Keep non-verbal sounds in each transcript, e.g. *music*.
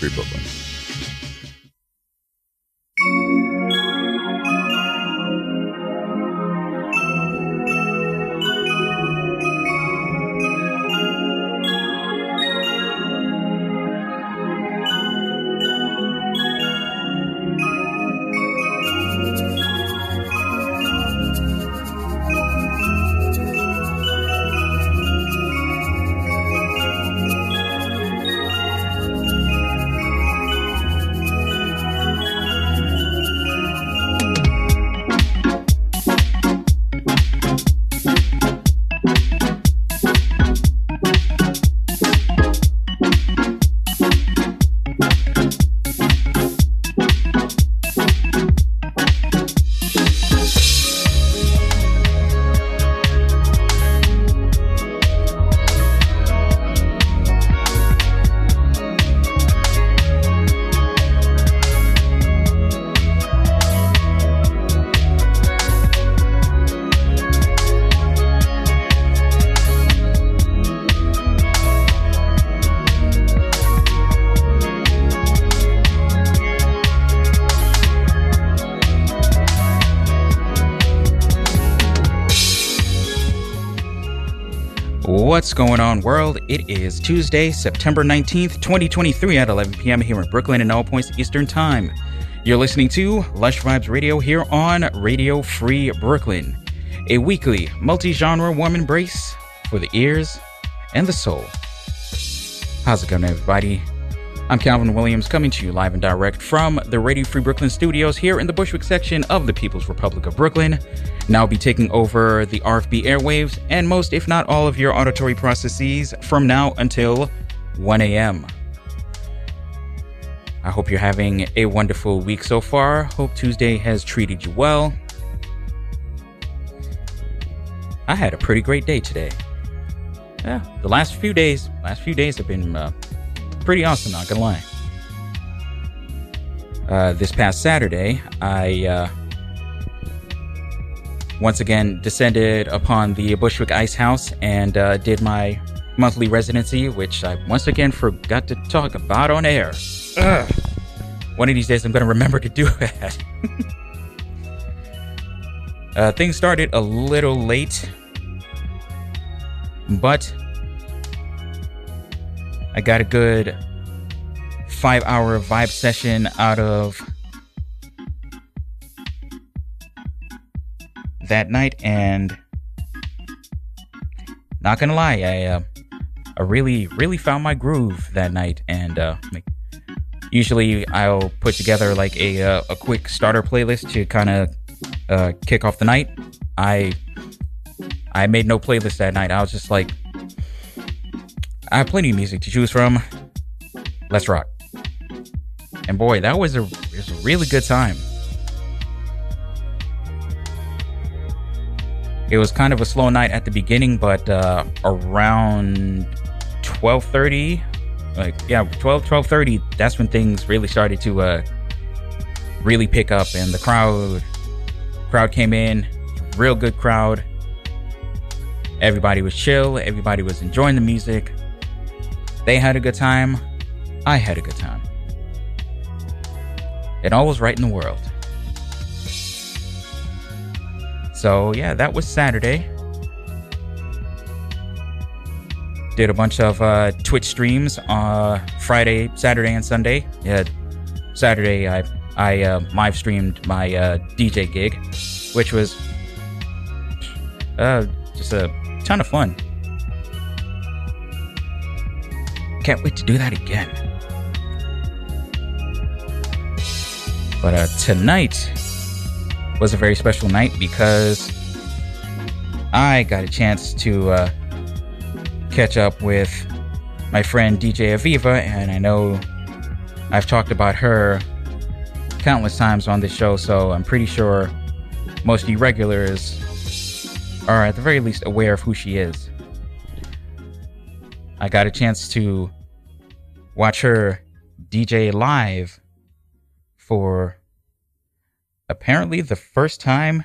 Free Brooklyn. Going on, world? It is Tuesday, September 19th, 2023, at 11 p.m. here in Brooklyn and all points Eastern Time. You're listening to Lush Vibes Radio here on Radio Free Brooklyn, a weekly multi genre warm embrace for the ears and the soul. How's it going, everybody? I'm Calvin Williams coming to you live and direct from the Radio Free Brooklyn studios here in the Bushwick section of the People's Republic of Brooklyn. Now be taking over the RFB airwaves and most, if not all, of your auditory processes from now until 1 a.m. I hope you're having a wonderful week so far. Hope Tuesday has treated you well. I had a pretty great day today. Yeah, the last few days, last few days have been uh, pretty awesome, not gonna lie. Uh, this past Saturday, I uh, once again descended upon the Bushwick Ice House and uh, did my monthly residency, which I once again forgot to talk about on air. Ugh. One of these days, I'm gonna remember to do *laughs* that. uh, things started a little late, but I got a good five hour vibe session out of that night, and not gonna lie, I uh, I really really found my groove that night, and uh, usually I'll put together like a uh, a quick starter playlist to kind of uh, kick off the night. I I made no playlist that night. I was just like, I have plenty of music to choose from. Let's rock. And boy, that was a, was a really good time. It was kind of a slow night at the beginning, but uh, around 12:30, like yeah, 12 12:30, that's when things really started to uh, really pick up, and the crowd crowd came in, real good crowd. Everybody was chill. Everybody was enjoying the music. They had a good time. I had a good time. And all was right in the world. So, yeah, that was Saturday. Did a bunch of uh, Twitch streams uh, Friday, Saturday, and Sunday. Yeah, Saturday I I uh, live streamed my uh, DJ gig, which was uh, just a ton of fun. Can't wait to do that again. But uh, tonight was a very special night because I got a chance to uh, catch up with my friend DJ Aviva, and I know I've talked about her countless times on this show, so I'm pretty sure most of you regulars are at the very least aware of who she is. I got a chance to watch her DJ live for apparently the first time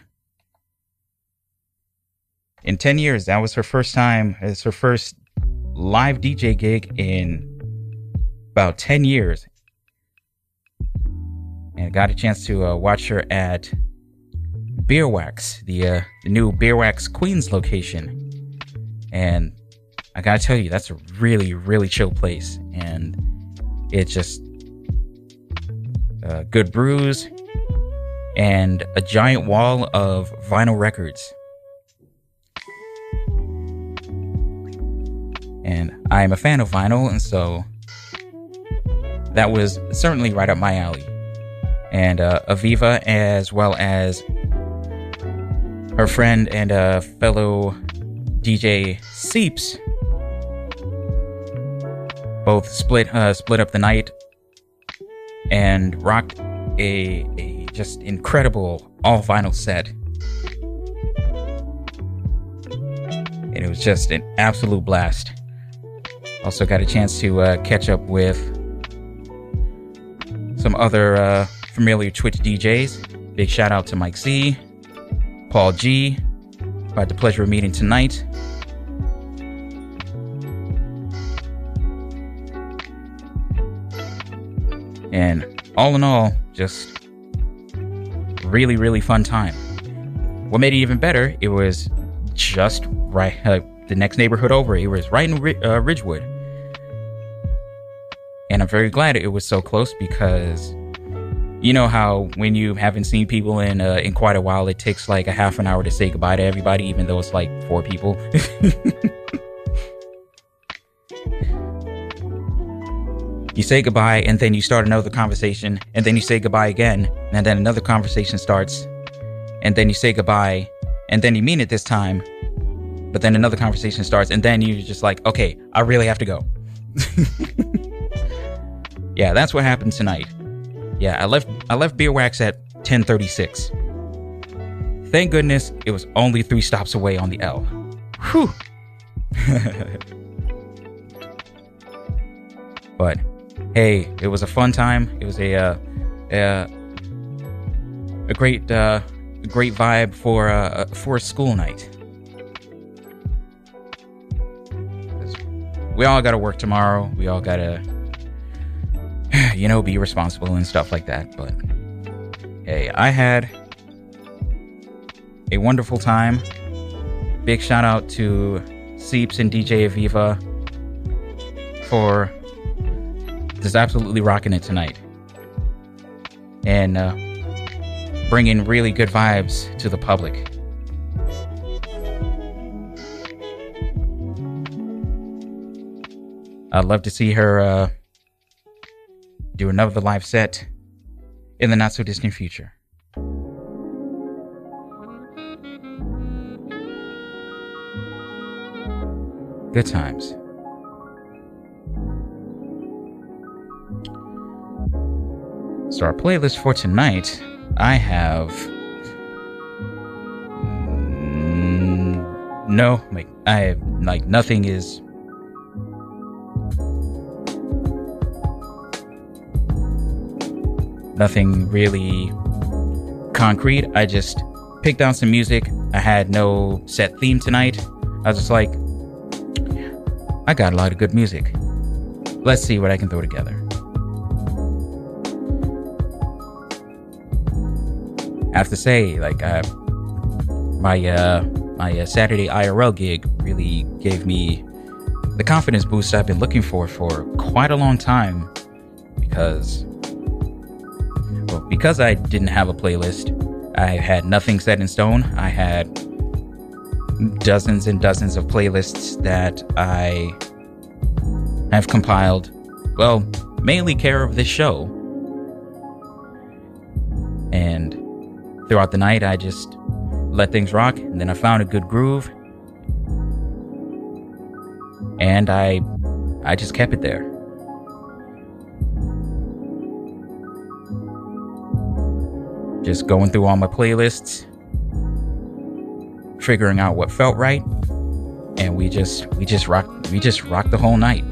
in 10 years. That was her first time. It's her first live DJ gig in about 10 years. and got a chance to uh, watch her at Beerwax, the uh, the new Beerwax Queens location, and I gotta tell you, that's a really really chill place, and it's just uh, good brews and a giant wall of vinyl records. And I am a fan of vinyl, and so that was certainly right up my alley. And uh, Aviva, as well as her friend and uh, fellow DJ Seeps, both split uh, split up the night and rocked a, a just incredible all vinyl set. And it was just an absolute blast. Also got a chance to uh, catch up with some other uh, familiar Twitch DJs. Big shout out to Mike C, Paul G, who had the pleasure of meeting tonight. And all in all, just really, really fun time. What made it even better, it was just right, uh, the next neighborhood over. It was right in uh, Ridgewood. And I'm very glad it was so close because you know how when you haven't seen people in uh, in quite a while, it takes like a half an hour to say goodbye to everybody, even though it's like four people. *laughs* you say goodbye, and then you start another conversation, and then you say goodbye again, and then another conversation starts, and then you say goodbye, and then you mean it this time, but then another conversation starts, and then you're just like, okay, I really have to go. *laughs* yeah, that's what happened tonight. Yeah, I left I left Beerwax at 10:36. Thank goodness it was only three stops away on the L. Whew. *laughs* but hey, it was a fun time. It was a uh, a, a great uh, great vibe for uh, for a school night. We all got to work tomorrow. We all got to *sighs* you know, be responsible and stuff like that. But hey, I had a wonderful time. Big shout out to Seeps and DJ Aviva for just absolutely rocking it tonight and uh, bringing really good vibes to the public. I'd love to see her uh, do another live set in the not so distant future. Good times. So, our playlist for tonight, I have. Mm, no, like, I like, nothing is nothing really concrete. I just picked down some music. I had no set theme tonight. I was just like, I got a lot of good music. Let's see what I can throw together. I have to say, like, uh, my uh, my uh, Saturday IRL gig really gave me the confidence boost I've been looking for for quite a long time because because I didn't have a playlist, I had nothing set in stone. I had dozens and dozens of playlists that I have compiled, well, mainly care of this show. And throughout the night, I just let things rock, and then I found a good groove, and I, I just kept it there. just going through all my playlists, figuring out what felt right, and we just we just rock we just rocked the whole night.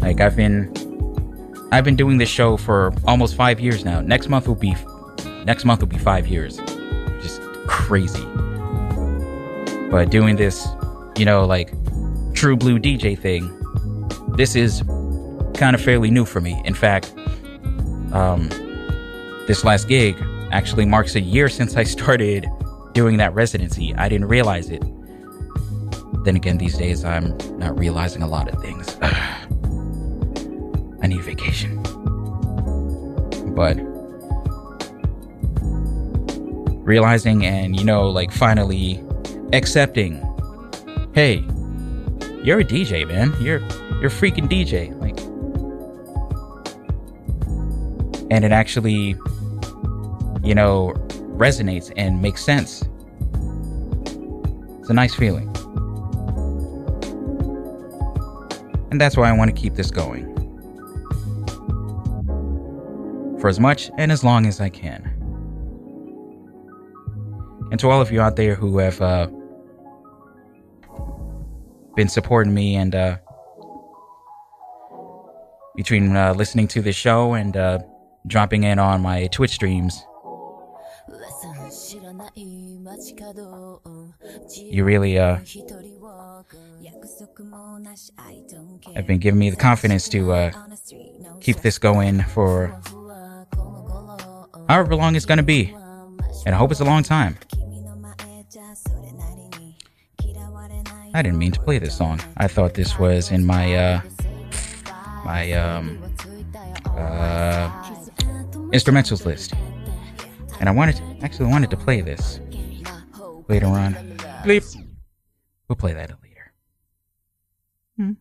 Like I've been I've been doing this show for almost 5 years now. Next month will be next month will be 5 years. Just crazy. But doing this, you know, like true blue DJ thing this is kind of fairly new for me. In fact, um, this last gig actually marks a year since I started doing that residency. I didn't realize it. Then again, these days I'm not realizing a lot of things. *sighs* *laughs* I need vacation. But realizing and, you know, like finally accepting hey, you're a DJ, man. You're you're freaking DJ. Like and it actually you know resonates and makes sense. It's a nice feeling. And that's why I want to keep this going. For as much and as long as I can. And to all of you out there who have uh, been supporting me and uh, between uh, listening to the show and uh, dropping in on my Twitch streams. You really uh, have been giving me the confidence to uh, keep this going for however long it's to be. And I hope it's a long time. I didn't mean to play this song. I thought this was in my uh my um uh instrumentals list. And I wanted to, actually wanted to play this later on. Bleep. We'll play that later. *laughs*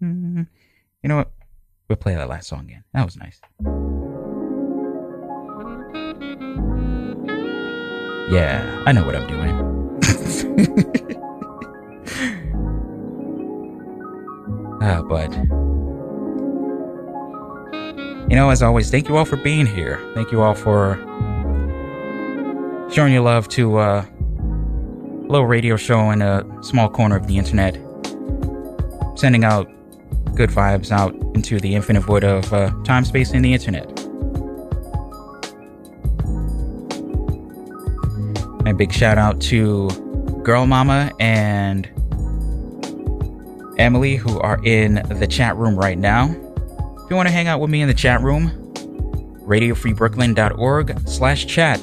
you know what? We'll play that last song again. That was nice. Yeah, I know what I'm doing. *laughs* Ah, but you know, as always, thank you all for being here. Thank you all for showing your love to a little radio show in a small corner of the internet, sending out good vibes out into the infinite void of uh, time, space, and the internet. A big shout out to Girl Mama and Emily, who are in the chat room right now. If you want to hang out with me in the chat room, radiofreebrooklyn.org slash chat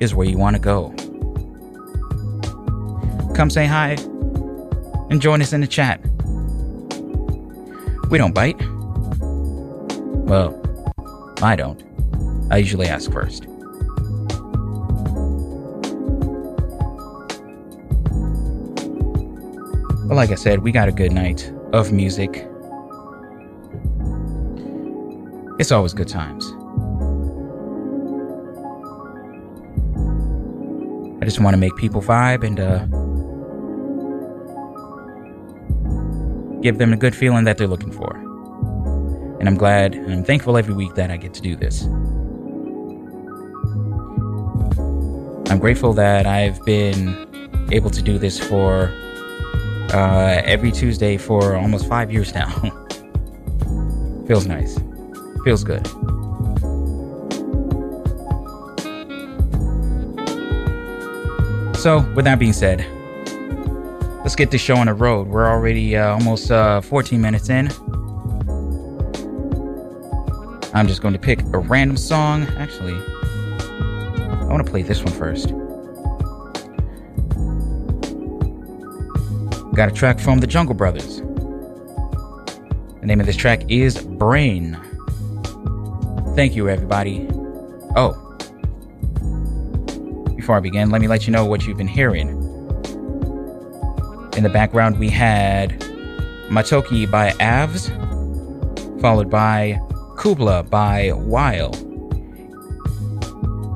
is where you want to go. Come say hi and join us in the chat. We don't bite. Well, I don't. I usually ask first. But like I said, we got a good night of music. It's always good times. Just want to make people vibe and uh, give them a good feeling that they're looking for. And I'm glad and I'm thankful every week that I get to do this. I'm grateful that I've been able to do this for uh, every Tuesday for almost five years now. *laughs* Feels nice. Feels good. So, with that being said, let's get this show on the road. We're already uh, almost uh, 14 minutes in. I'm just going to pick a random song. Actually, I want to play this one first. Got a track from the Jungle Brothers. The name of this track is Brain. Thank you, everybody. Oh, before I begin, let me let you know what you've been hearing. In the background, we had Matoki by Aves, followed by Kübla by Wyl.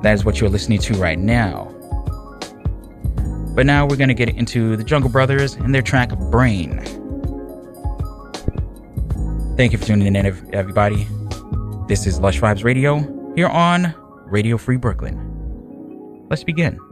That is what you're listening to right now. But now we're going to get into the Jungle Brothers and their track Brain. Thank you for tuning in, everybody. This is Lush Vibes Radio here on Radio Free Brooklyn. Let's begin.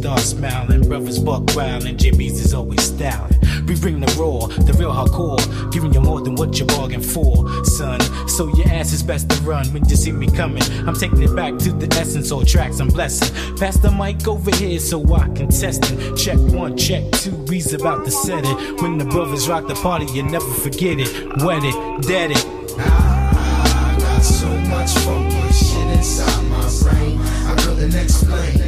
start smiling. Brothers buck growling, Jimmy's is always styling. We bring the raw, the real hardcore, giving you more than what you bargained for, son. So your ass is best to run when you see me coming. I'm taking it back to the essence, all tracks I'm blessing. Pass the mic over here so I can test it. Check one, check two, he's about to set it. When the brothers rock the party, you never forget it. Wet it, dead it. Ah, I, got so much funky shit inside my brain, I couldn't explain.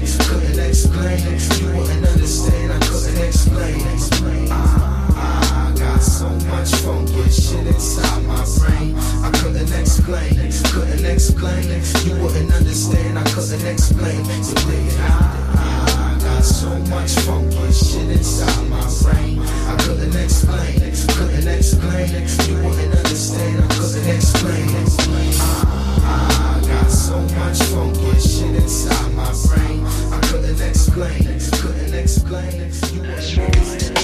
You wouldn't understand, I couldn't explain. I, got so much funky shit inside my brain. I couldn't explain, couldn't explain. You wouldn't understand, I couldn't explain. I, got so much funky shit inside my brain. I couldn't explain, couldn't explain. You wouldn't understand, I couldn't explain. I got so much funky shit inside my brain. I couldn't explain, couldn't explain. You were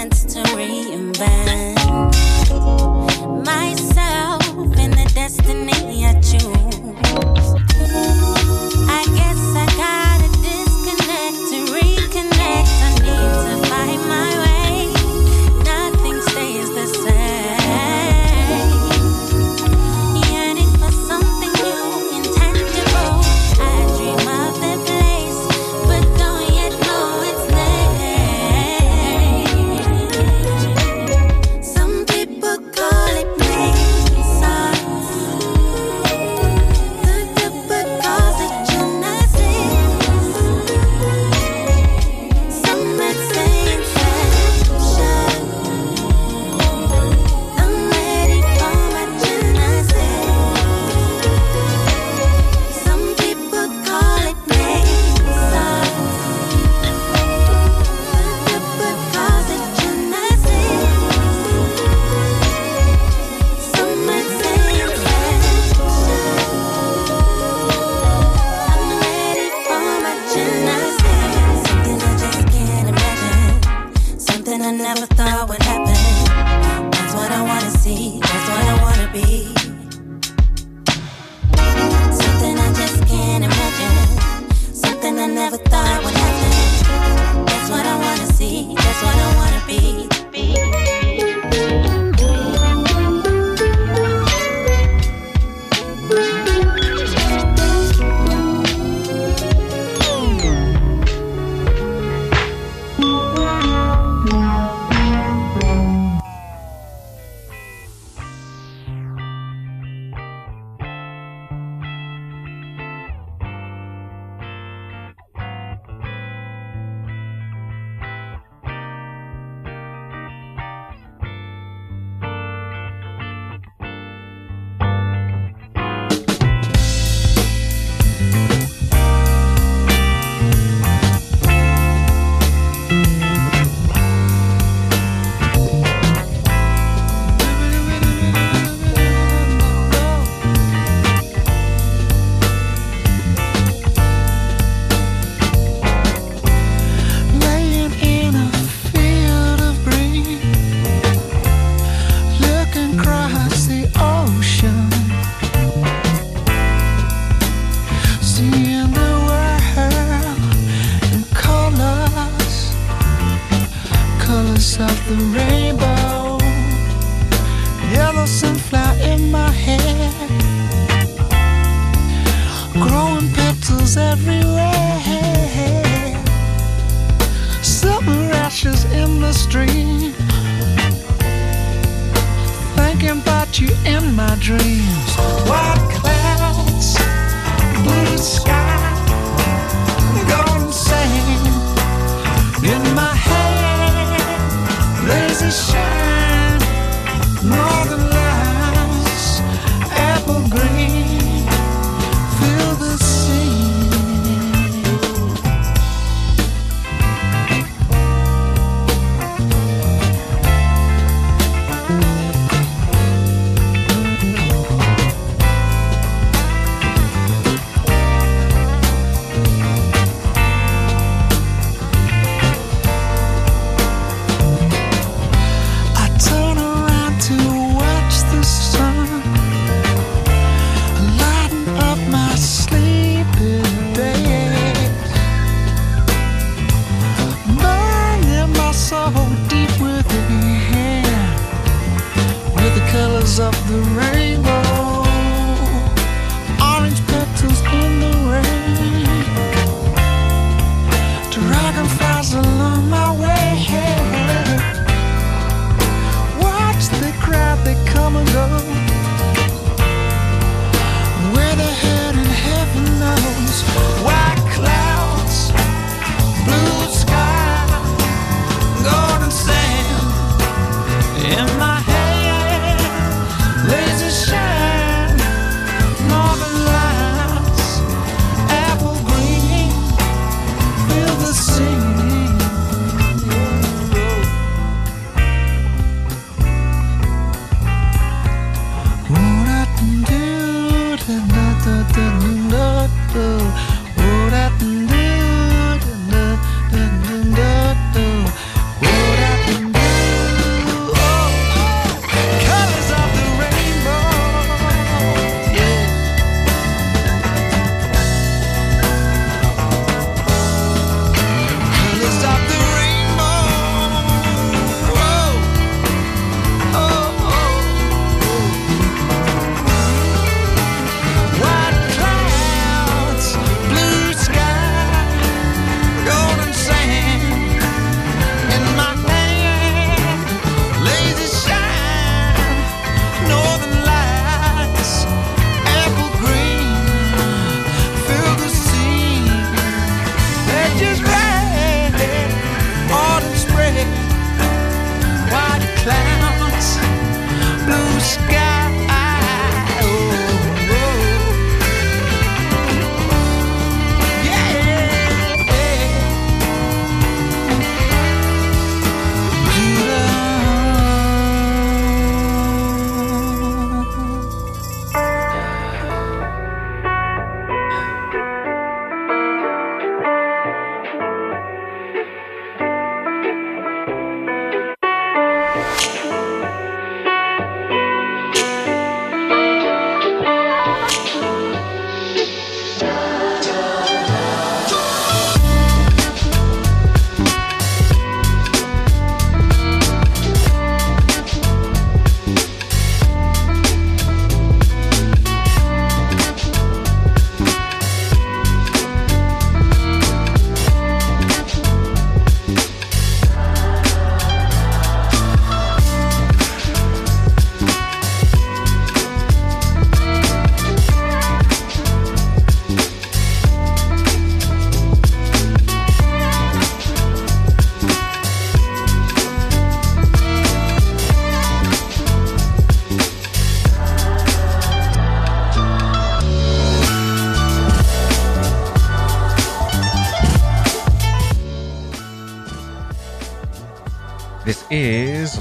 meant to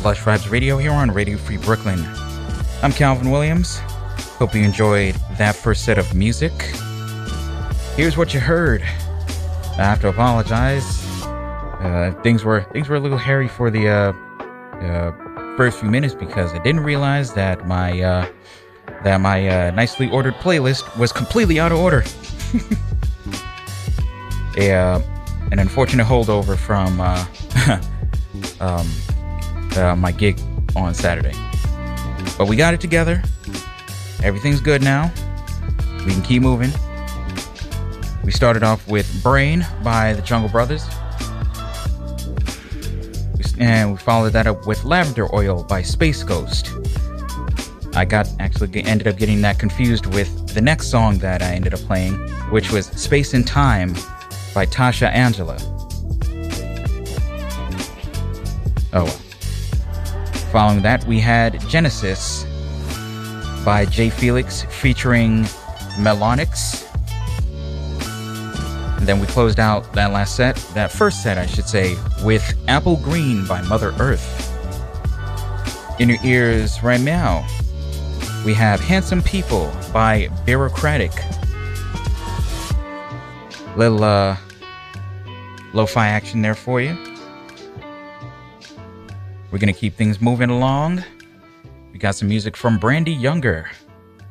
Lush Vibes Radio here on Radio Free Brooklyn. I'm Calvin Williams. Hope you enjoyed that first set of music. Here's what you heard. I have to apologize. Uh, things were things were a little hairy for the uh, uh, first few minutes because I didn't realize that my uh, that my uh, nicely ordered playlist was completely out of order. *laughs* a, uh, an unfortunate holdover from uh, *laughs* um, uh, my gig on Saturday. But we got it together. Everything's good now. We can keep moving. We started off with Brain by the Jungle Brothers. And we followed that up with Lavender Oil by Space Ghost. I got actually ended up getting that confused with the next song that I ended up playing, which was Space and Time by Tasha Angela. Oh well. Following that, we had Genesis by J-Felix featuring MELONYX. And then we closed out that last set, that first set, I should say, with Apple Green by Mother Earth. In your ears right now, we have Handsome People by Birocratic. Little uh, lo fi action there for you. We're gonna keep things moving along. We got some music from Brandee Younger.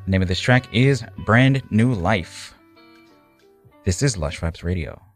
The name of this track is Brand New Life. This is Lush Vibes Radio.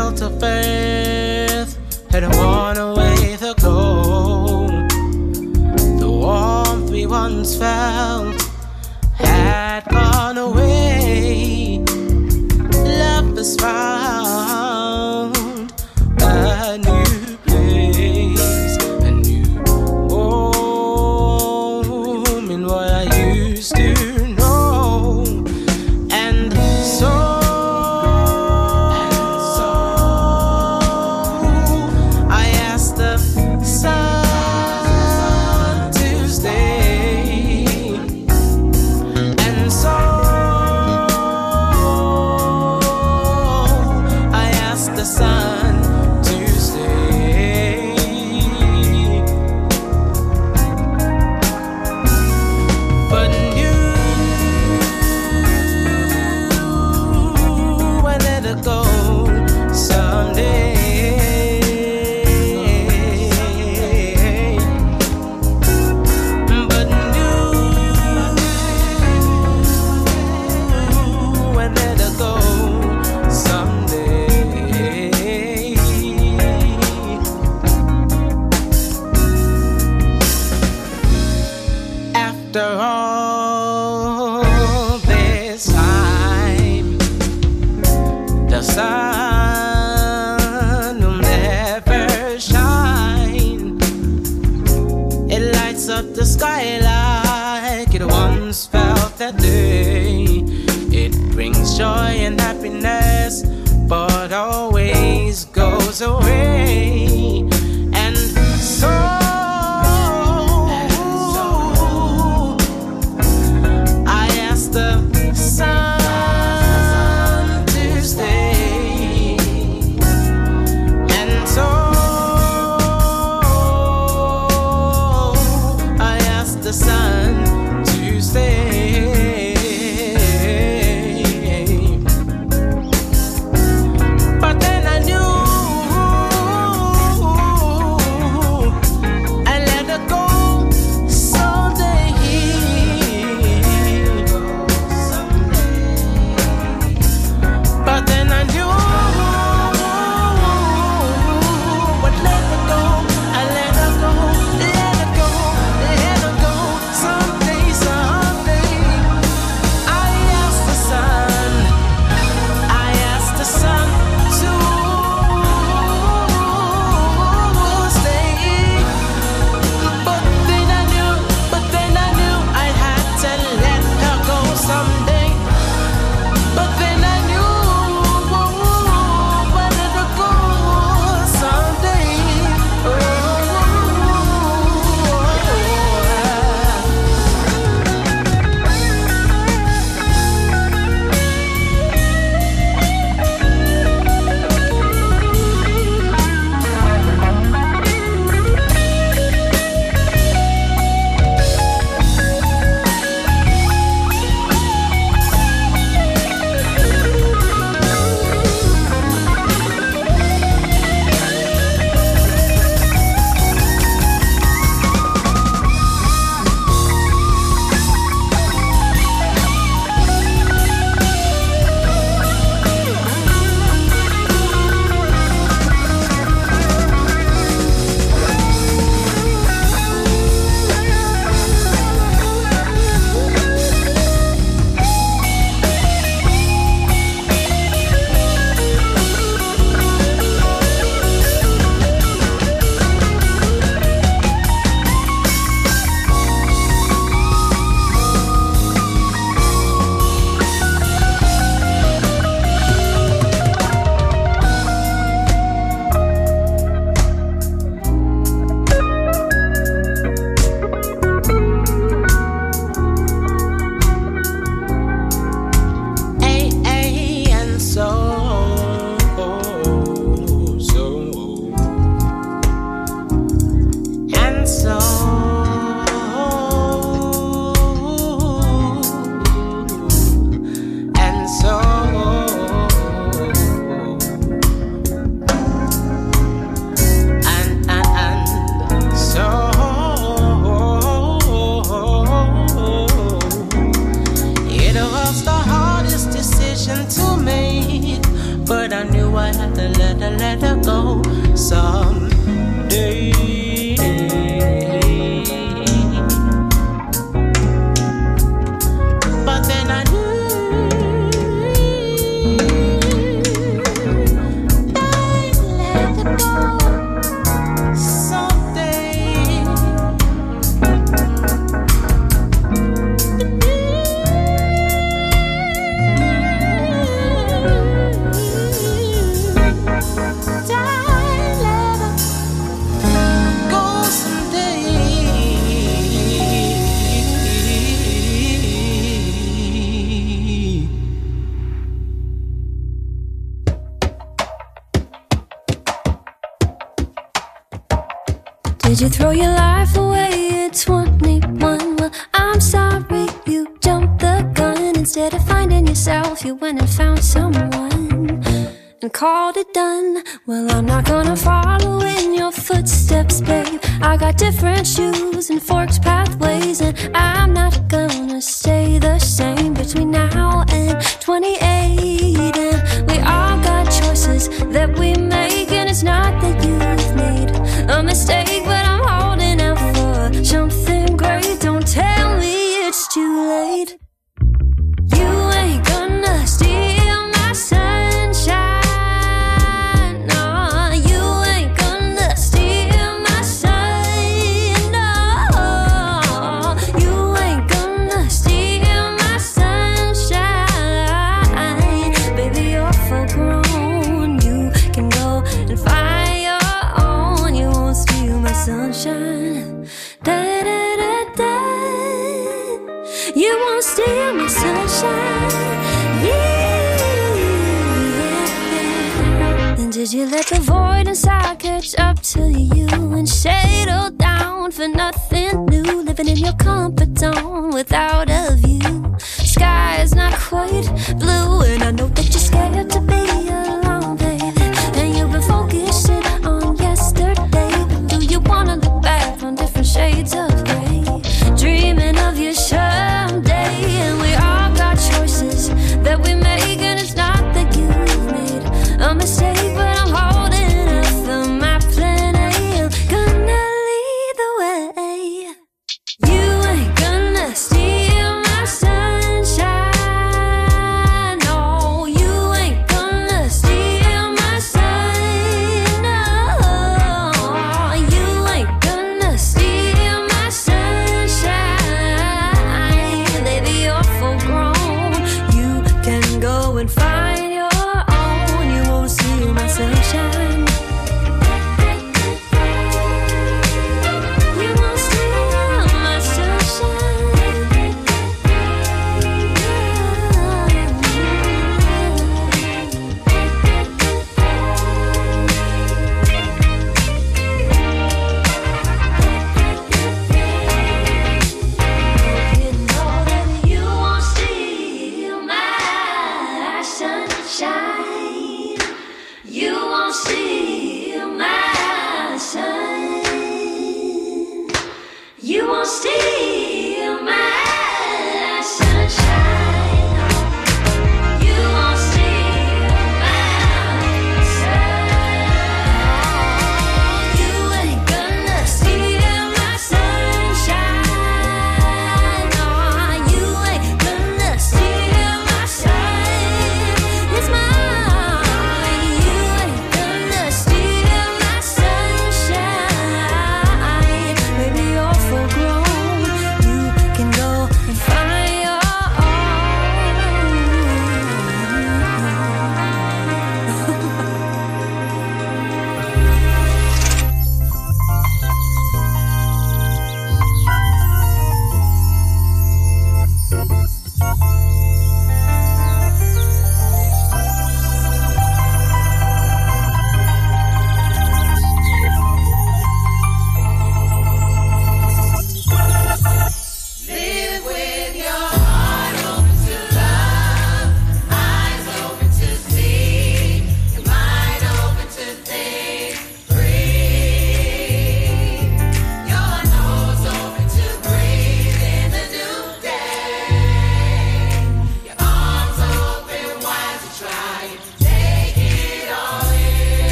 When the tilt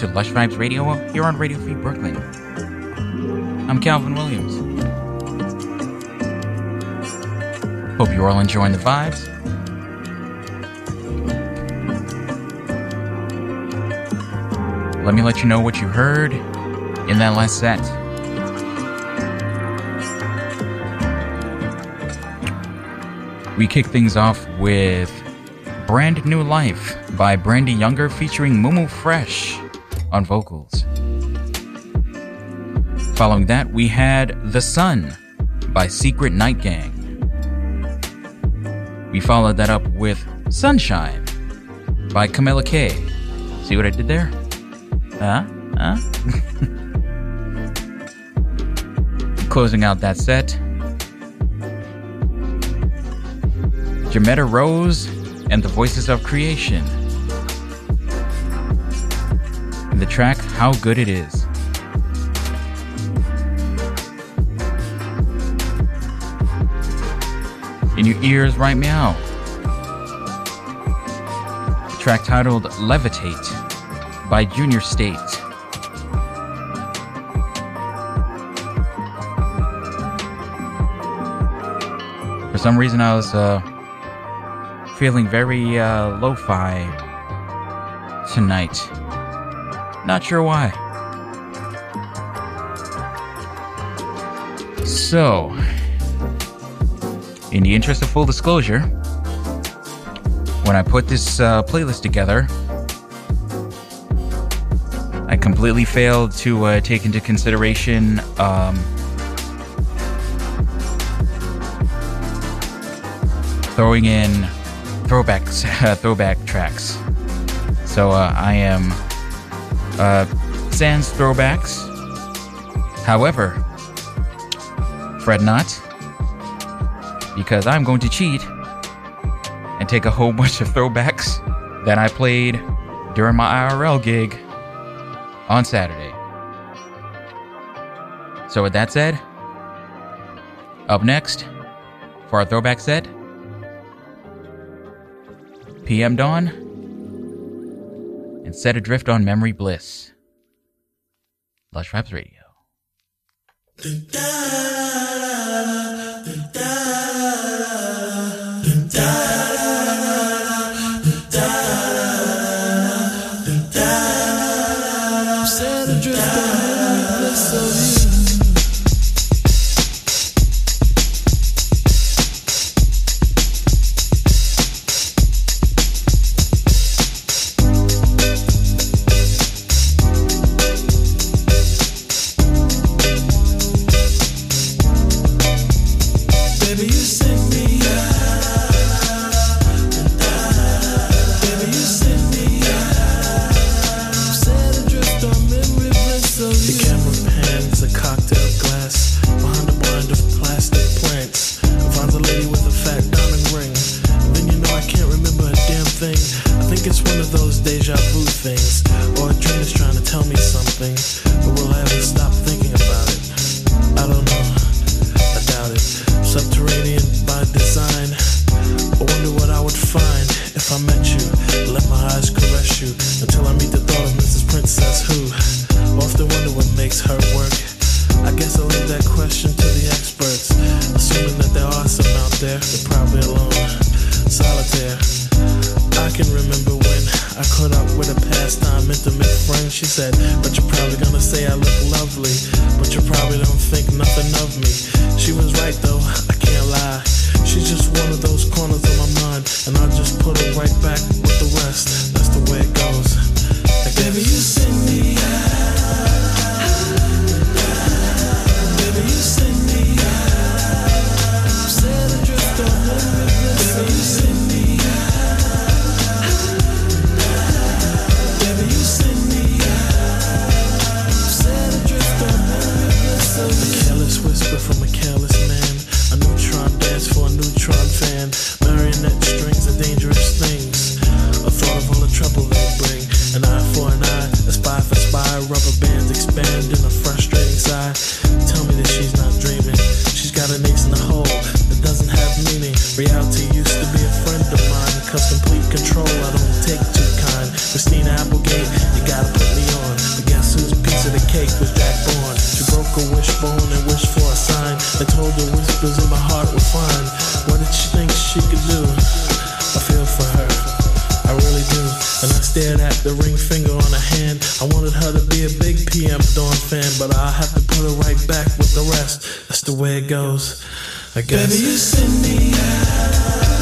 to Lush Vibes Radio here on Radio Free Brooklyn. I'm Calvin Williams. Hope you're all enjoying the vibes. Let me let you know what you heard in that last set. We kick things off with Brand New Life by Brandee Younger featuring Mumu Fresh on vocals. Following that, we had The Sun by Secret Night Gang. We followed that up with Sunshine by Kamila Kay. See what I did there? Huh? Huh? *laughs* Closing out that set, Jimetta Rose and the Voices of Creation. Track How Good It Is. In your ears right meow. The track titled Levitate by Junior State. For some reason, I was uh, feeling very uh, lo fi tonight. Not sure why. So, in the interest of full disclosure, when I put this uh, playlist together, I completely failed to uh, take into consideration um, throwing in throwbacks, *laughs* throwback tracks. So uh, I am uh, sans throwbacks. However, fret not, because I'm going to cheat and take a whole *laughs* bunch of throwbacks that I played during my IRL gig on Saturday. So, with that said, up next for our throwback set, PM Dawn and Set Adrift on Memory Bliss. Lush Vibes Radio. control, I don't take too kind. Christina Applegate, you gotta put me on. But guess whose piece of the cake was Jack Bourne? She broke a wishbone and wished for a sign. I told her whispers in my heart were fine. What did she think she could do? I feel for her, I really do. And I stared at the ring finger on her hand. I wanted her to be a big PM Dawn fan, but I'll have to put her right back with the rest. That's the way it goes, I guess. Baby, you send me out.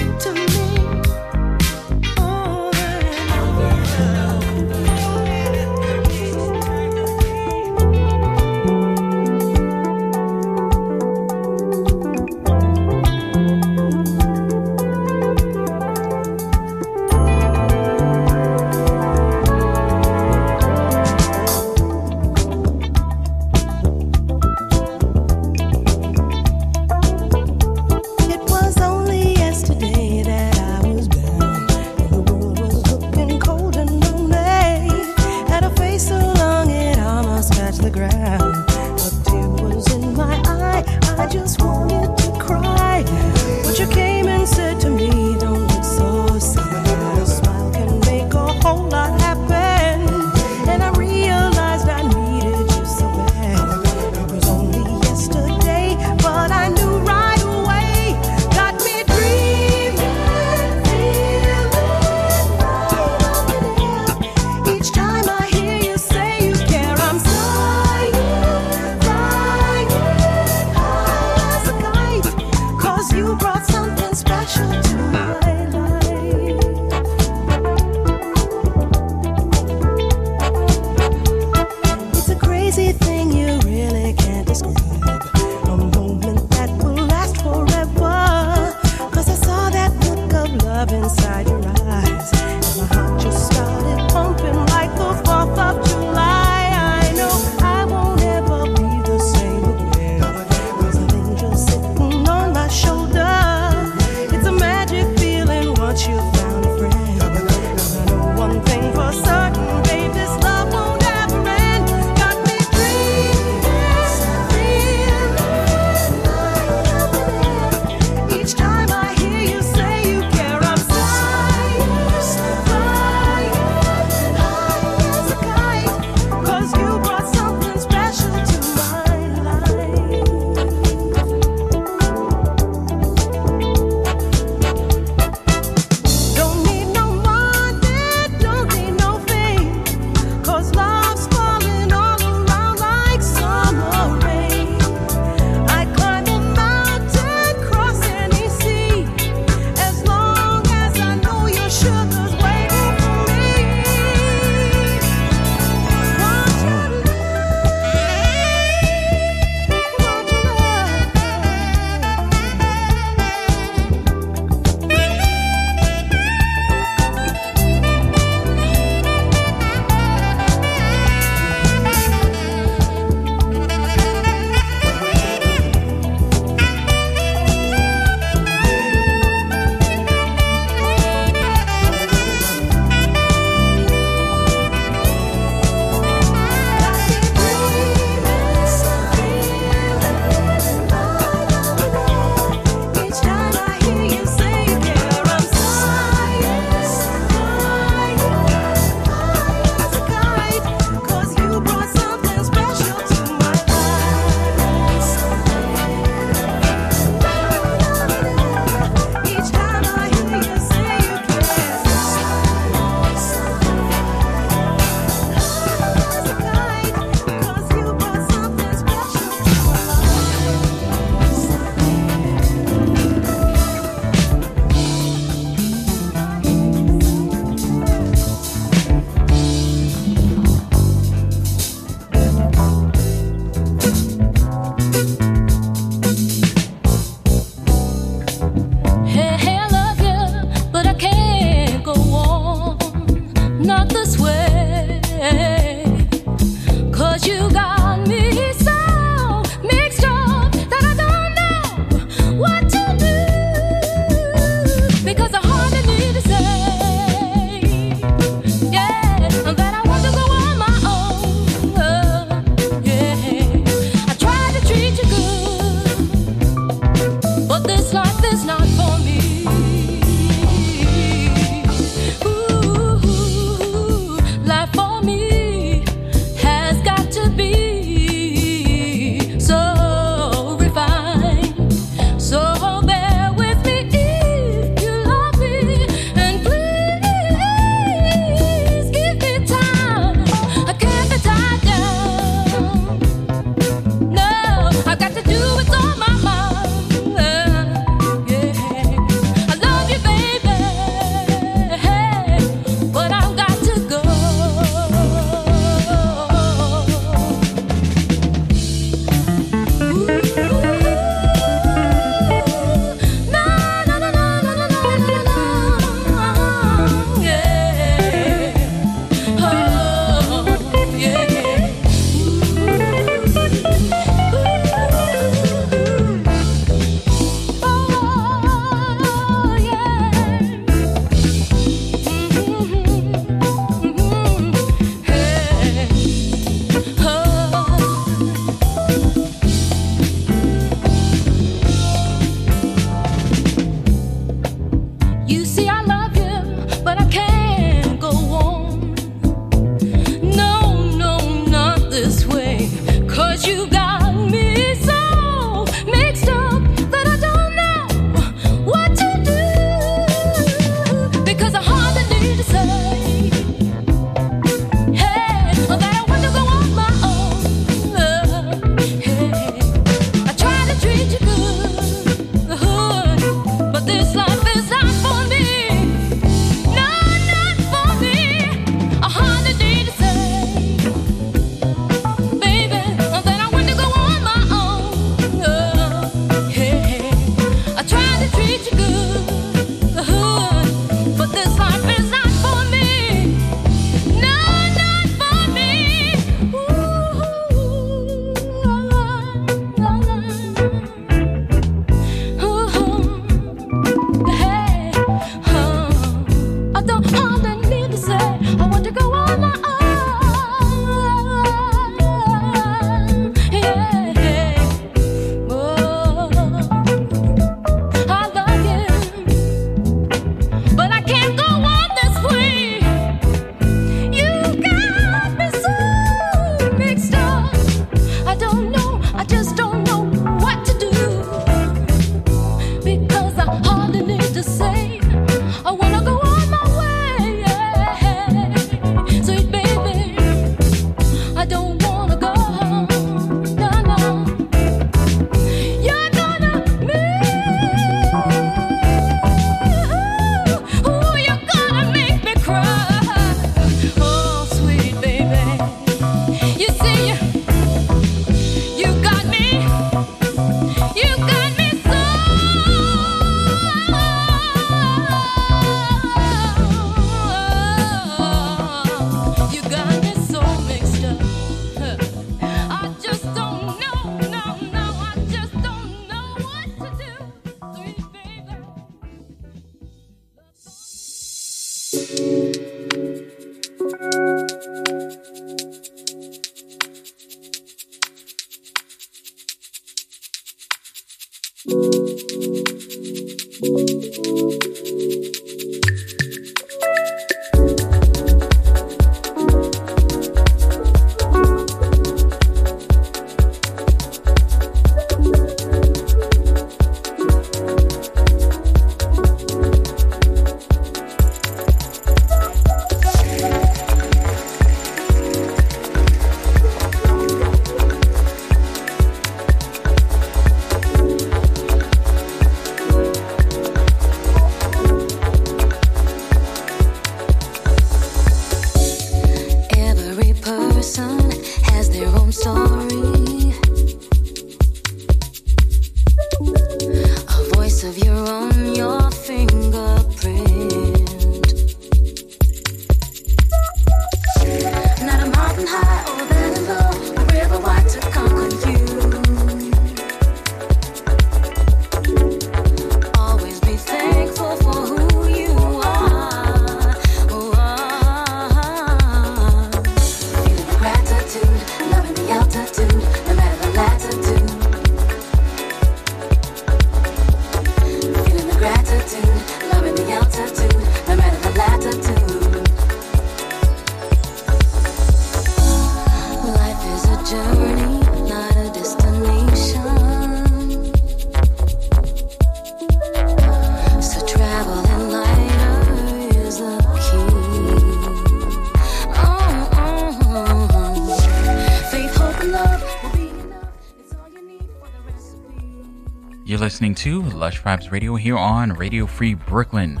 To Lush Vibes Radio here on Radio Free Brooklyn.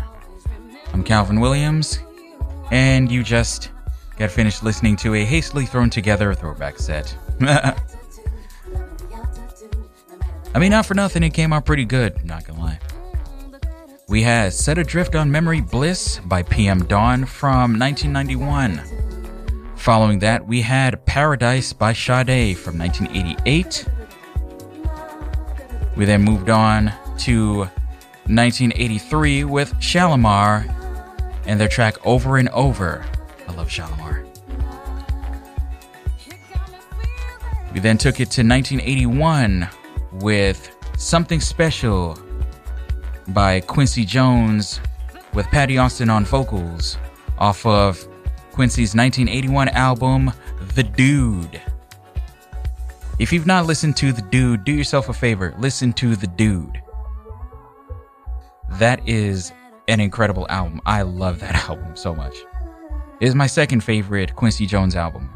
I'm Calvin Williams, and you just got finished listening to a hastily thrown together throwback set. *laughs* I mean, not for nothing, it came out pretty good, not gonna lie. We had Set Adrift on Memory Bliss by PM Dawn from 1991. Following that, we had Paradise by Sade from 1988. We then moved on to 1983 with Shalamar and their track Over and Over. I love Shalamar. We then took it to 1981 with Something Special by Quincy Jones with Patti Austin on vocals off of Quincy's 1981 album, The Dude. If you've not listened to The Dude, do yourself a favor, listen to The Dude. That is an incredible album. I love that *laughs* album so much. It is my second favorite Quincy Jones album.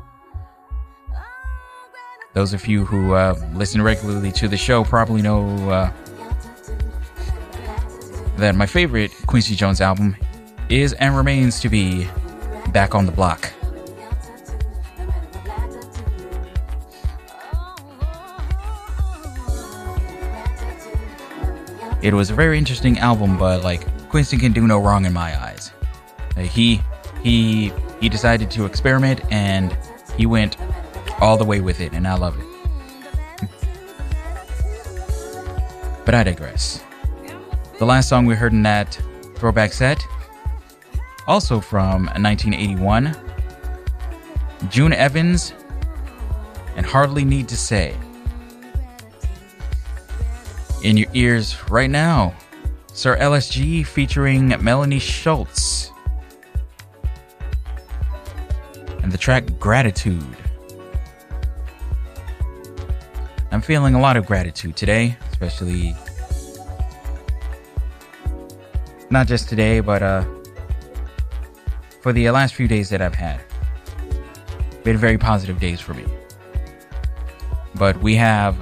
Those of you who uh, listen regularly to the show probably know uh, that my favorite Quincy Jones album is and remains to be Back on the Block. It was a very interesting album, but like Quincy can do no wrong in my eyes. He he he decided to experiment and he went all the way with it, and I love it. but I digress. The last song we heard in that throwback set, also from 1981, June Evans, and Hardly Need to Say in your ears right now. Sir LSG featuring Melanie Scholtz. And the track Gratitude. I'm feeling a lot of gratitude today, especially not just today, but uh, for the last few days that I've had. Been very positive days for me. But we have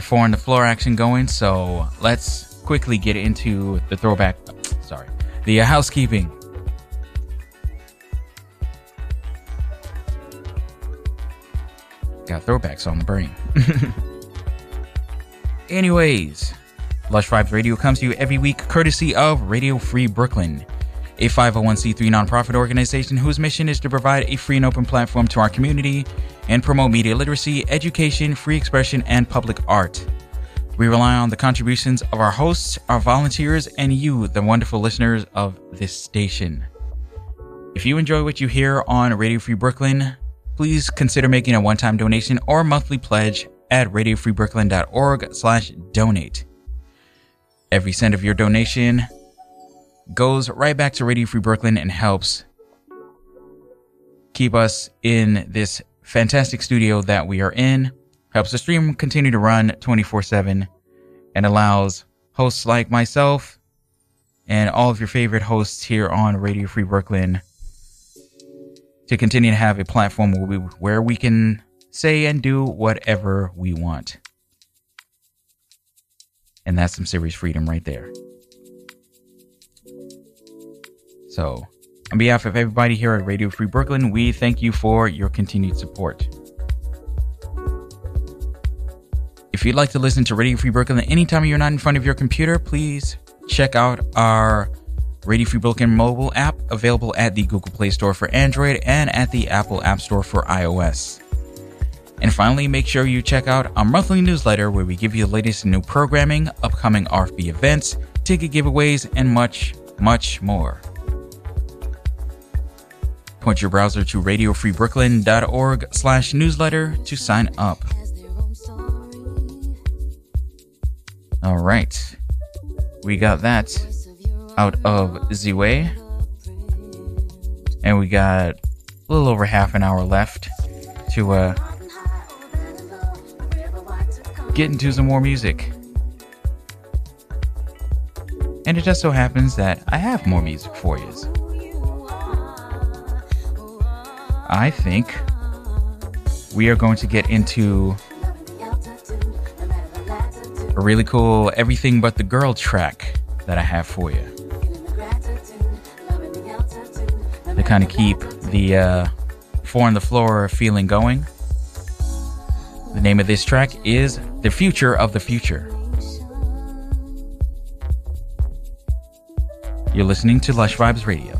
the four the floor action going. So let's quickly get into the throwback. Sorry, the uh, housekeeping. Got throwbacks on the brain. *laughs* Anyways, Lush Vibes Radio comes to you every week courtesy of Radio Free Brooklyn, a 501c3 nonprofit organization whose mission is to provide a free and open platform to our community and promote media literacy, education, free expression, and public art. We rely on the contributions of our hosts, our volunteers, and you, the wonderful listeners of this station. If you enjoy what you hear on Radio Free Brooklyn, please consider making a one-time donation or monthly pledge at radiofreebrooklyn.org slash donate. Every cent of your donation goes right back to Radio Free Brooklyn and helps keep us in this fantastic studio that we are in, helps the stream continue to run 24 7, and allows hosts like myself and all of your favorite hosts here on Radio Free Brooklyn to continue to have a platform where we, where we can say and do whatever we want. And that's some serious freedom right there. So, on behalf of everybody here at Radio Free Brooklyn, we thank you for your continued support. If you'd like to listen to Radio Free Brooklyn anytime you're not in front of your computer, please check out our Radio Free Brooklyn mobile app available at the Google Play Store for Android and at the Apple App Store for iOS. And finally, make sure you check out our monthly newsletter where we give you the latest new programming, upcoming RFB events, ticket giveaways, and much, much more. Point your browser to radiofreebrooklyn.org slash newsletter to sign up. All right. We got that out of the way. And we got a little over half an hour left to uh, get into some more music. And it just so happens that I have more music for you. I think we are going to get into a really cool Everything But the Girl track that I have for you. To kind of keep the uh, four on the floor feeling going. The name of this track is The Future of the Future. You're listening to Lush Vibes Radio.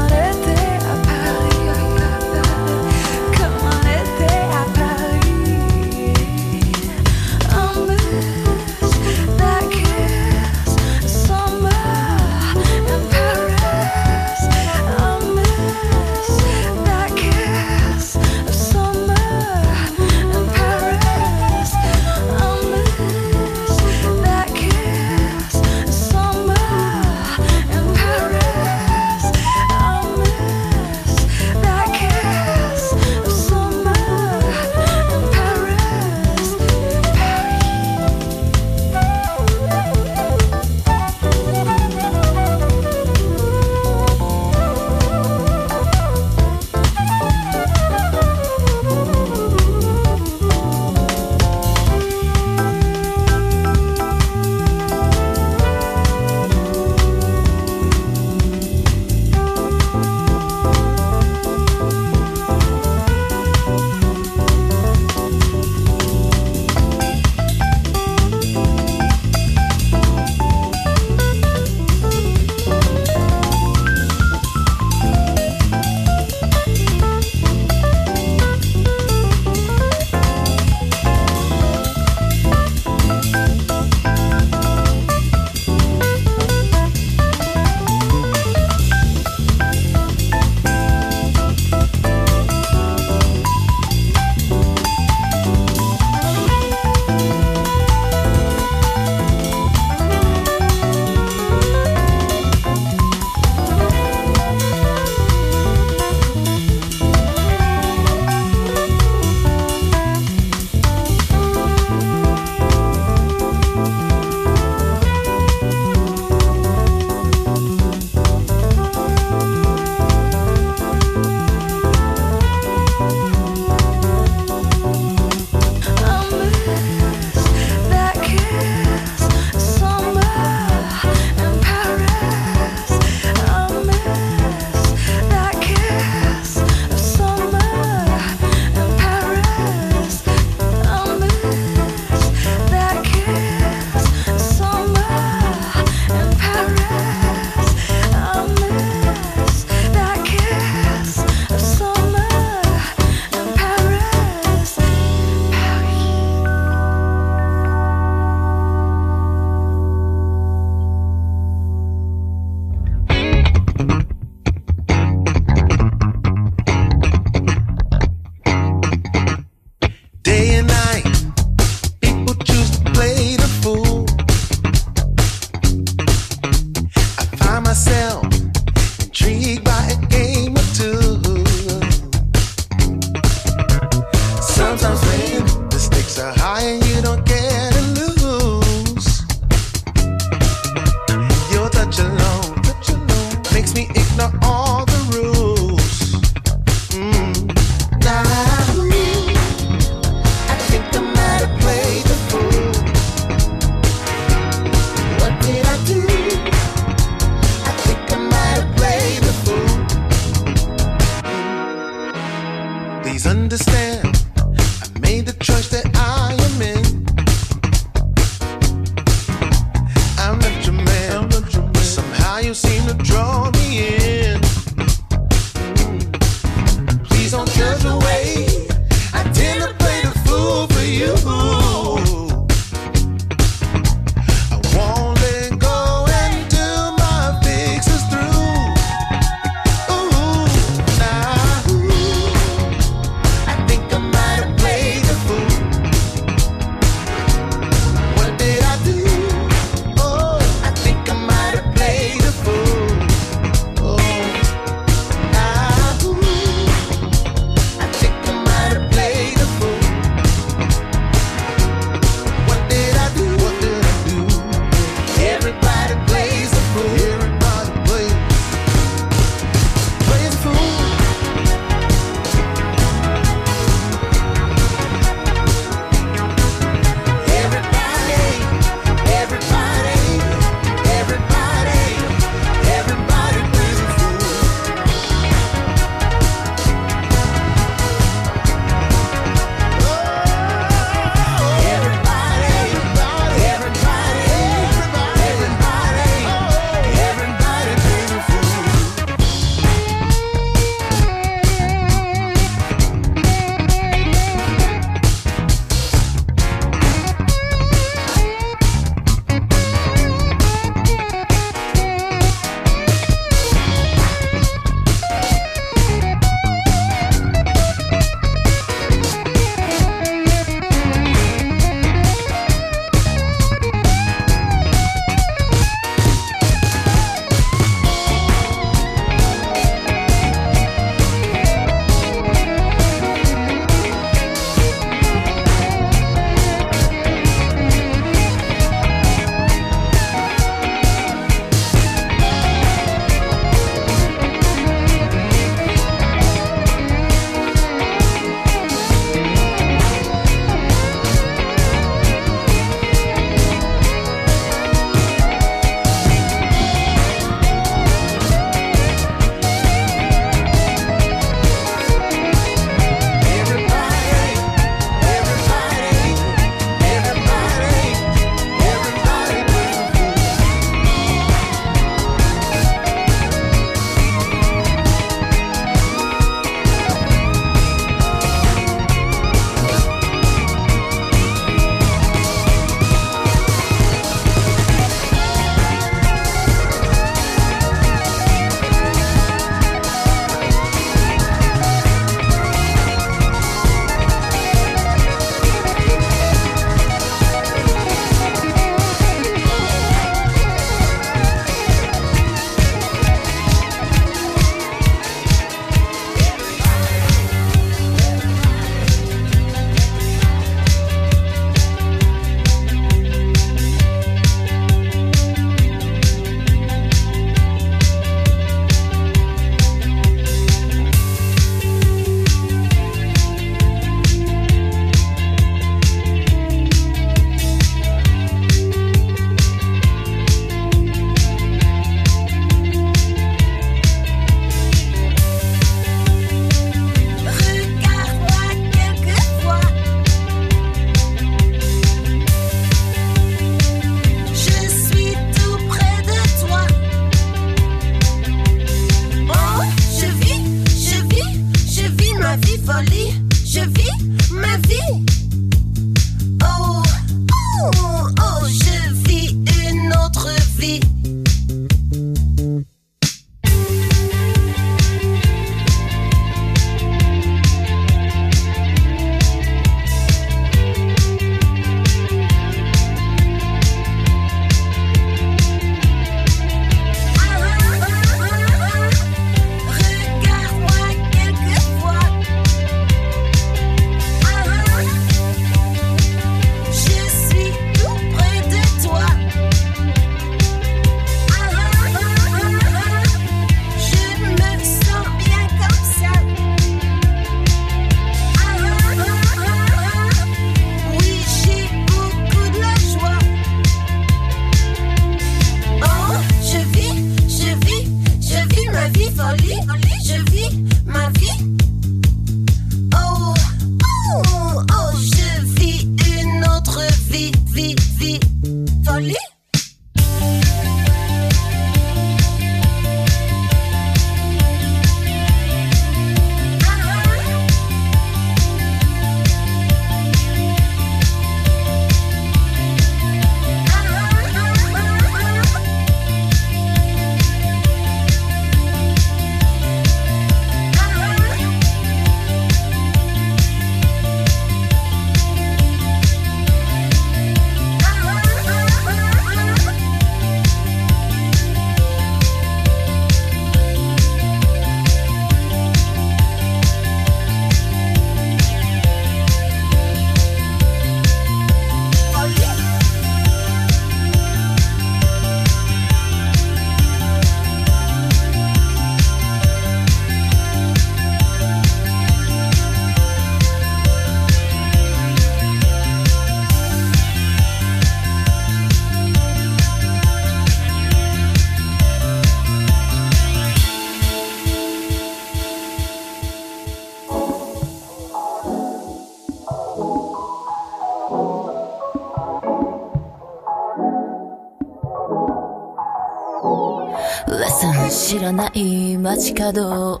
らない街角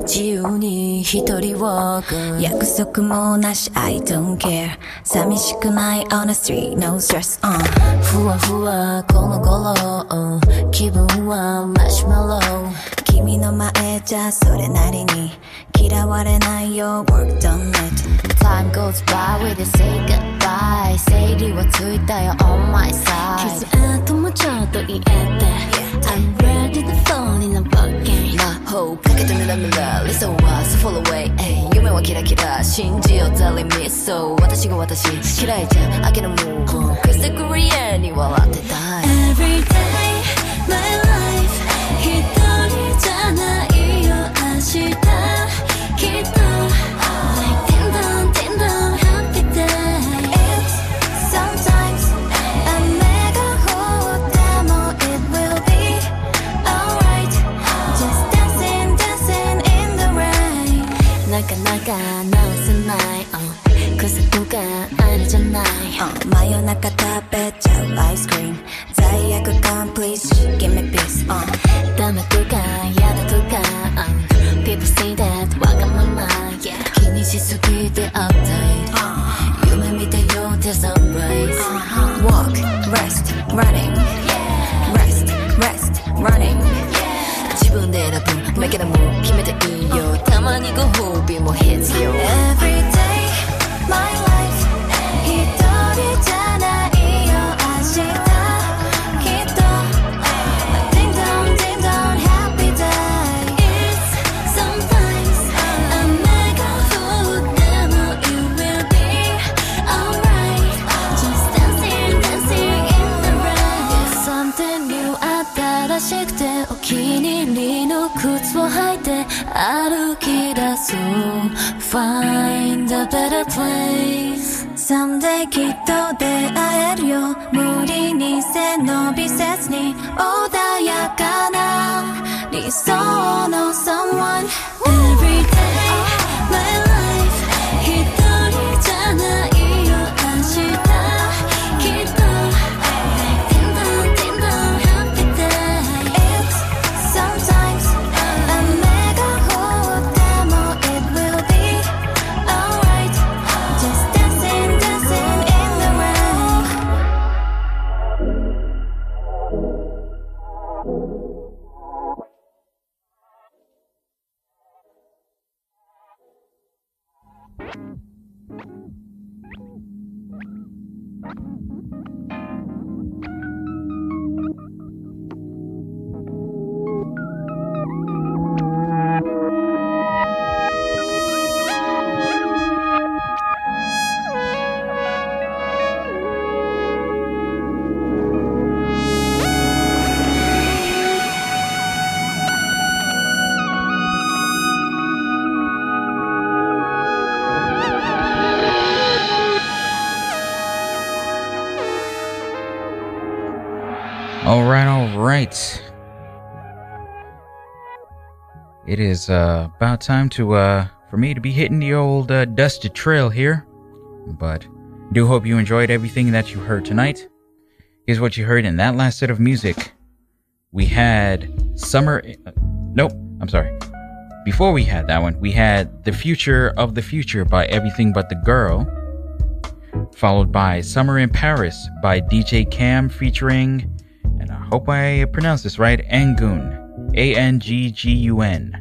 自由に一人 walk 約束もなし I don't care 寂しくない on the street no stress、uh、ふわふわこの頃気分はマシュマロ君の前じゃそれなりに嫌われないよ work done it Time goes by we just say goodbye 整理はついたよ on my side 傷跡もちょっと言えて I'm ready to fall in a bucket 魔法かけてメラメラ理想は so fall away 夢はキラキラ信じよう telling me so 私が私嫌いじゃ明けのムーブ Cause the Korean に笑ってたい Every けでも決めていいよ。たまにご褒美 better place Someday きっと出会えるよ無理に背伸びせずに穏やかな理想の Someone Every day my life It is uh, about time to uh, for me to be hitting the old uh, dusted trail here. But do hope you enjoyed everything that you heard tonight. Here's what you heard in that last set of music. We had summer. Uh, nope, I'm sorry. Before we had that one, we had the future of the future by Everything But the Girl, followed by Summer in Paris by DJ Cam featuring and I hope I pronounced this right, Anggun. A N G G U N.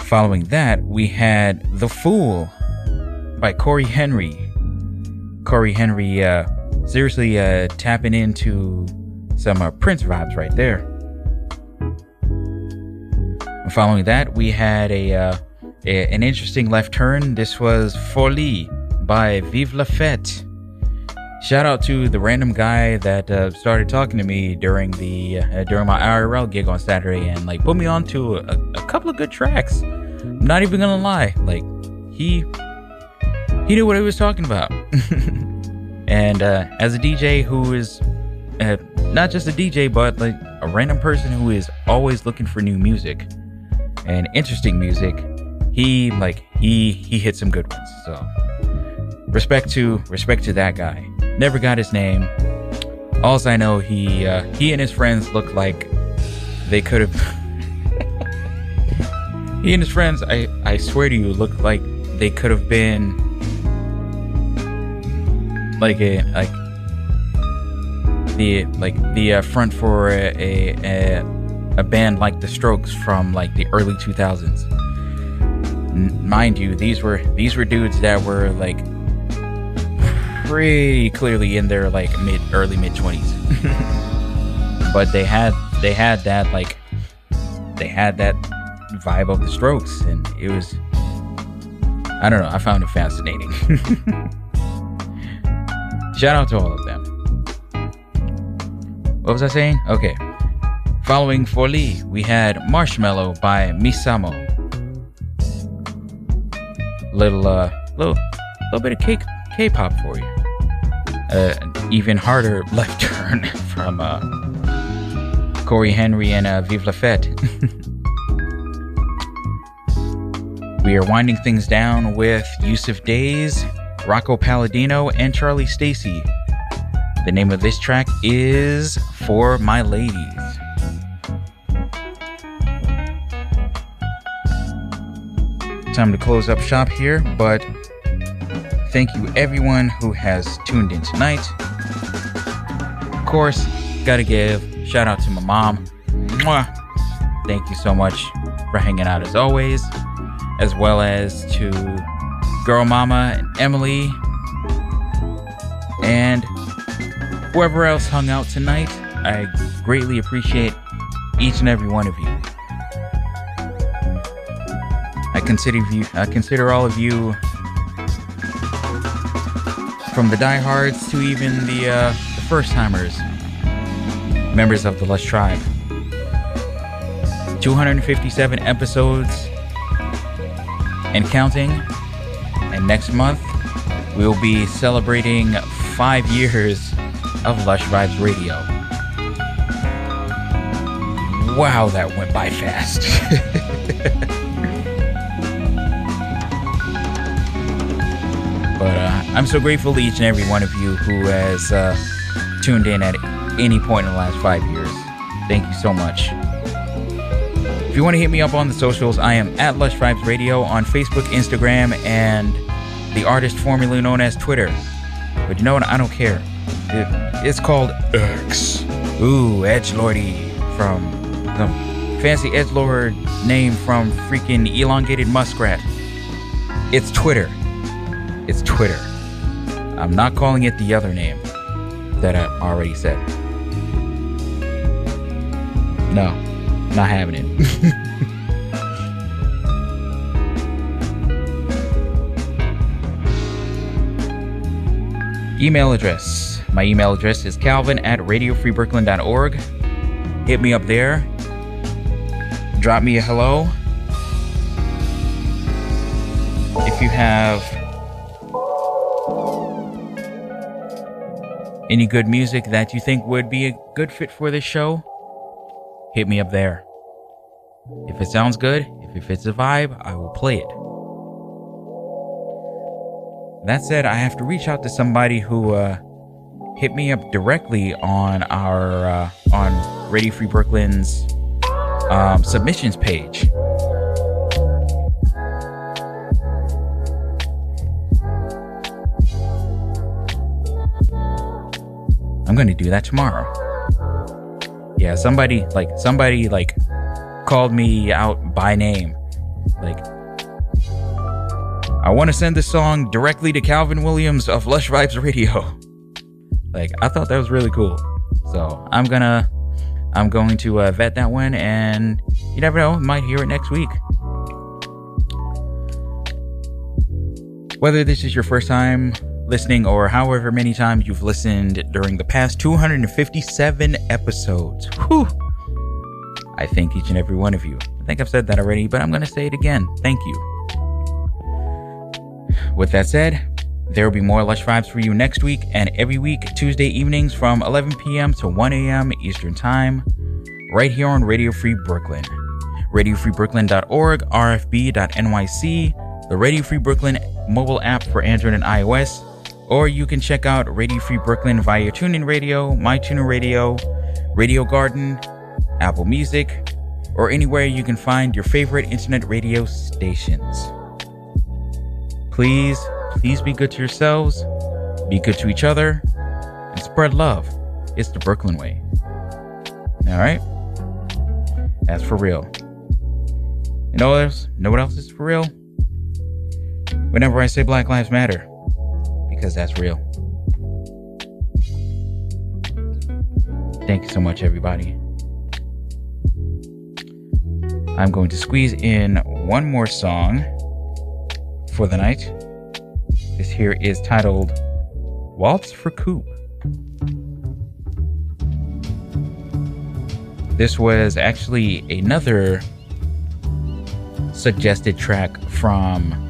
Following that, we had The Fool by Cory Henry. Cory Henry, uh, seriously uh, tapping into some uh, Prince vibes right there. Following that, we had a, uh, a an interesting left turn. This was Folie by Vive la Fête. Shout out to the random guy that uh, started talking to me during the uh, during my IRL gig on Saturday and like put me on to a, a couple of good tracks. I'm not even gonna lie, like he he knew what he was talking about. *laughs* and uh, as a DJ who is uh, not just a DJ but like a random person who is always looking for new music and interesting music, he like he he hit some good ones. So respect to respect to that guy. Never got his name. Alls I know, he uh, he and his friends look like they could have. *laughs* he and his friends, I, I swear to you, looked like they could have been like a like the like the uh, front for a, a a band like the Strokes from like the early 2000s. N- mind you, these were these were dudes that were like pretty clearly in their like mid early mid 20s. *laughs* but they had they had that like they had that vibe of the Strokes and it was I don't know, I found it fascinating. *laughs* Shout out to all of them. What was I saying? Okay. Following Folie, we had Marshmallow by Misamo. Little uh little little bit of K K-pop for you. Uh, an even harder *laughs* left turn from uh Cory Henry and uh, Vive la Fête. *laughs* we are winding things down with Yussef Dayes, Rocco Palladino, and Charlie Stacey. The name of this track is For My Ladies. Time to close up shop here, but thank you everyone who has tuned in tonight. Of course, gotta give shout out to my mom. Mwah. Thank you so much for hanging out as always, as well as to girl mama and Emily and whoever else hung out tonight. I greatly appreciate each and every one of you. I consider you I consider all of you from the diehards to even the uh, the first timers members of the Lush Tribe. 257 episodes and counting. And next month, we'll be celebrating five years of Lush Vibes Radio. Wow, that went by fast. *laughs* but uh, I'm so grateful to each and every one of you who has uh, tuned in at any point in the last five years. Thank you so much. If you want to hit me up on the socials, I am at Lush Vibes Radio on Facebook, Instagram, and the artist formerly known as Twitter. But you know what? I don't care. It, it's called X. Ooh, Edge Lordy from the fancy Edge Lord name from freaking elongated muskrat. It's Twitter. It's Twitter. I'm not calling it the other name that I already said. No, not having it. *laughs* email address. My email address is calvin at radiofreebrooklyn.org. Hit me up there. Drop me a hello. If you have any good music that you think would be a good fit for this show, hit me up there. If it sounds good, if it fits the vibe, I will play it. That said, I have to reach out to somebody who uh, hit me up directly on our uh, on Radio Free Brooklyn's um, submissions page. I'm gonna do that tomorrow. Yeah, somebody like somebody like called me out by name. Like I want to send this song directly to Calvin Williams of Lush Vibes Radio. *laughs* Like I thought that was really cool. So I'm gonna I'm going to uh, vet that one, and you never know, might hear it next week. Whether this is your first time listening or however many times you've listened during the past 257 episodes. Whew. I thank each and every one of you. I think I've said that already, but I'm going to say it again. Thank you. With that said, there will be more Lush Vibes for you next week and every week, Tuesday evenings from 11 p.m. to 1 a.m. Eastern Time, right here on Radio Free Brooklyn. RadioFreeBrooklyn.org, RFB.NYC, the Radio Free Brooklyn mobile app for Android and iOS, or you can check out Radio Free Brooklyn via TuneIn Radio, MyTuner Radio, Radio Garden, Apple Music, or anywhere you can find your favorite internet radio stations. Please, please be good to yourselves, be good to each other, and spread love. It's the Brooklyn way. All right? That's for real. You know what else? Know what else is for real? Whenever I say Black Lives Matter, because that's real. Thank you so much, everybody. I'm going to squeeze in one more song for the night. This here is titled Waltz for Koop. This was actually another suggested track from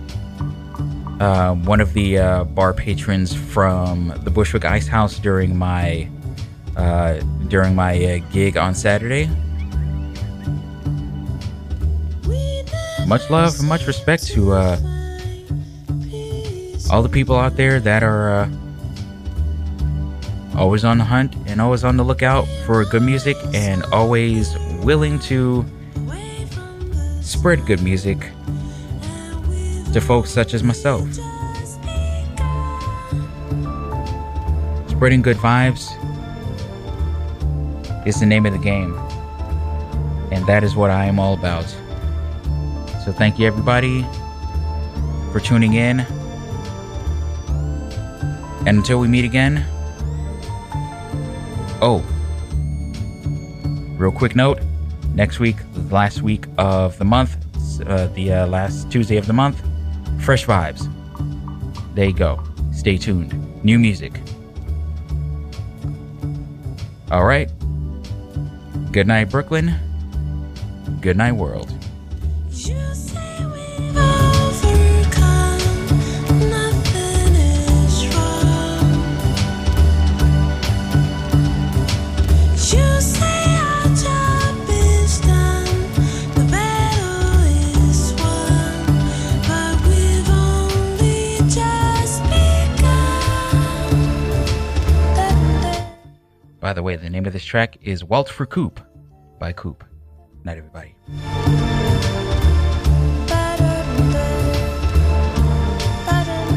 uh, one of the uh, bar patrons from the Bushwick Ice House during my uh, during my uh, gig on Saturday. Much love and much respect to uh, all the people out there that are uh, always on the hunt and always on the lookout for good music and always willing to spread good music to folks such as myself. Spreading good vibes is the name of the game, and that is what I am all about. So, thank you everybody for tuning in. And until we meet again, oh, real quick note next week, last week of the month, uh, the uh, last Tuesday of the month, fresh vibes. There you go. Stay tuned. New music. All right. Good night, Brooklyn. Good night, world. You By the way, the name of this track is Waltz for Koop by Koop. Night, everybody.